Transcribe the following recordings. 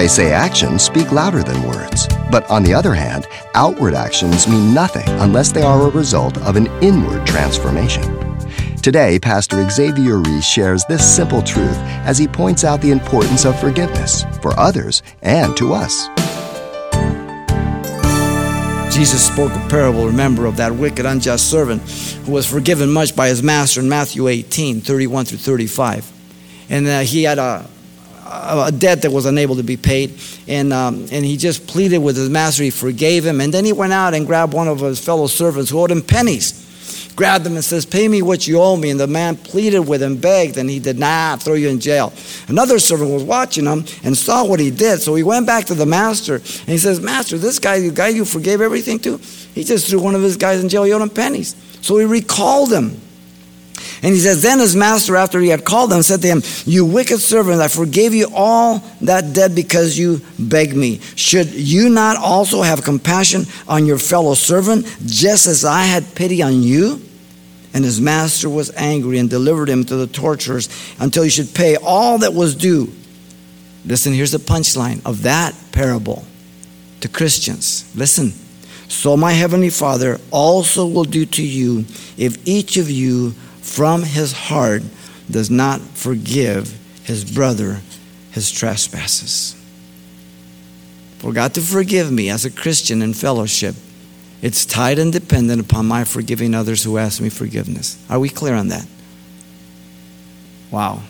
They say actions speak louder than words. But on the other hand, outward actions mean nothing unless they are a result of an inward transformation. Today, Pastor Xavier Reese shares this simple truth as he points out the importance of forgiveness for others and to us. Jesus spoke a parable, remember, of that wicked, unjust servant who was forgiven much by his master in Matthew 18 31 through 35. And uh, he had a, a debt that was unable to be paid. And, um, and he just pleaded with his master. He forgave him. And then he went out and grabbed one of his fellow servants who owed him pennies. Grabbed him and says, Pay me what you owe me. And the man pleaded with him, begged, and he did not throw you in jail. Another servant was watching him and saw what he did. So he went back to the master and he says, Master, this guy, the guy you forgave everything to, he just threw one of his guys in jail. He owed him pennies. So he recalled him. And he says, Then his master, after he had called him, said to him, You wicked servant, I forgave you all that debt because you begged me. Should you not also have compassion on your fellow servant, just as I had pity on you? And his master was angry and delivered him to the torturers until he should pay all that was due. Listen, here's the punchline of that parable to Christians. Listen. So my heavenly Father also will do to you if each of you from his heart does not forgive his brother his trespasses. For God to forgive me as a Christian in fellowship, it's tied and dependent upon my forgiving others who ask me forgiveness. Are we clear on that? Wow.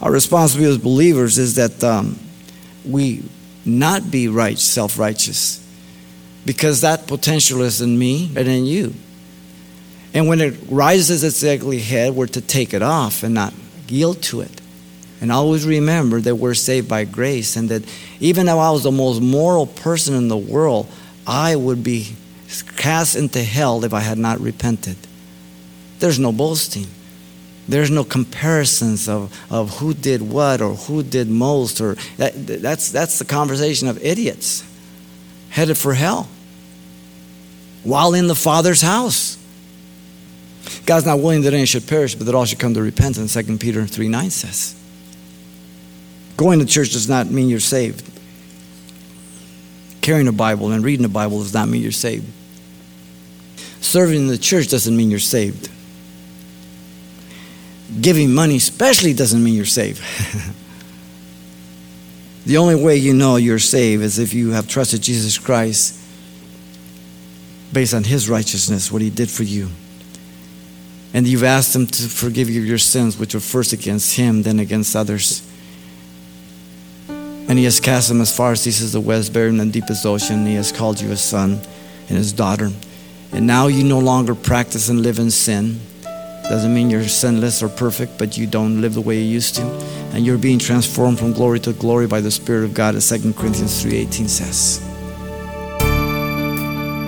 Our responsibility as believers is that um, we not be right, self righteous, because that potential is in me and in you. And when it rises its ugly head, we're to take it off and not yield to it. And always remember that we're saved by grace and that even though I was the most moral person in the world, I would be cast into hell if I had not repented. There's no boasting. There's no comparisons of, of who did what or who did most or that, that's, that's the conversation of idiots headed for hell while in the Father's house. God's not willing that any should perish, but that all should come to repentance, 2 Peter 3 9 says. Going to church does not mean you're saved. Carrying a Bible and reading a Bible does not mean you're saved. Serving in the church doesn't mean you're saved. Giving money, especially, doesn't mean you're saved. the only way you know you're saved is if you have trusted Jesus Christ based on his righteousness, what he did for you and you've asked Him to forgive you your sins, which were first against Him, then against others. And He has cast them as far as He says the west, buried in the deepest ocean. He has called you His son and His daughter. And now you no longer practice and live in sin. Doesn't mean you're sinless or perfect, but you don't live the way you used to. And you're being transformed from glory to glory by the Spirit of God, as 2 Corinthians 3.18 says.